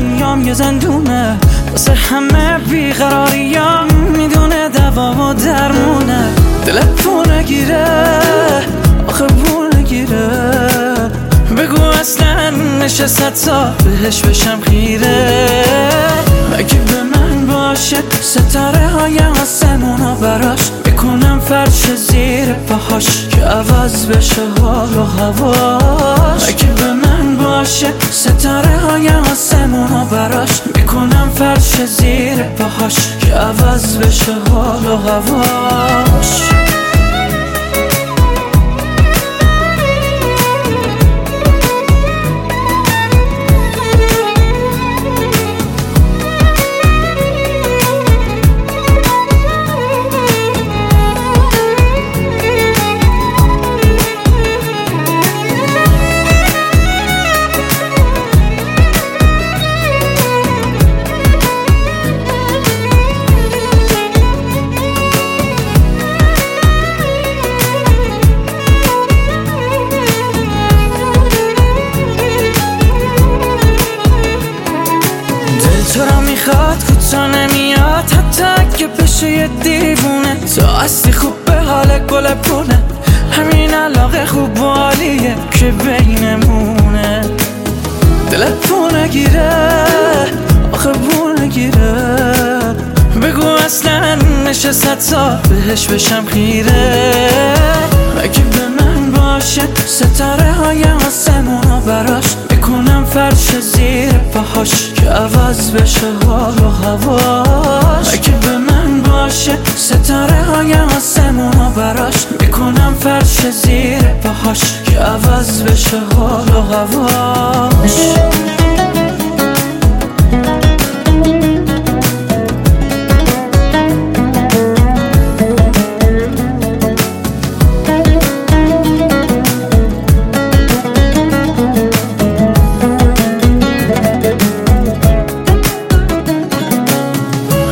دنیام یه زندونه. واسه همه بیقراریم می‌دونه دوا و درمونه. دل پونه گیره آخه پونه گیره بگو اصلا نشست تا بهش بشم خیره. اگه به من باشه ستاره های آسمونا براش؟ می‌کنم فرش زیر پاهاش که عوض بشه حال و هواش. اگه به من باشه ستاره های آسمونا براش می‌کنم فرش زیر پاهاش که عوض بشه حال و هواش. تو را می‌خواد کوتا نمیاد. حتی که بشه یه دیوونه. تو هستی خوب به حال گل پونه. همین علاقه خوب و عالیه که بینمونه. دل پونه گیره آخه پونه گیره. بگو اصلا نشست تا بهش بشم خیره. اگه به من باشه ستاره های آسمونا براش. می‌کنم فرش زیر پاهاش که عوض بشه حال و هواش. اگه به من باشه ستاره های آسمونا براش. می‌کنم فرش زیر پاهاش که عوض بشه حال و هواش.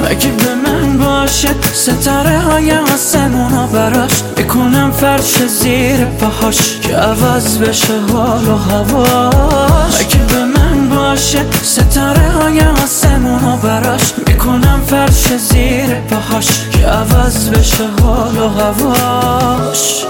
اگه به من باشه ستاره های آسمونا براش. می‌کنم فرش زیر پاهاش که عوض بشه حال و هواش. اگه به من باشه ستاره های آسمونا براش. می‌کنم فرش زیر پاهاش که عوض بشه حال و هواش.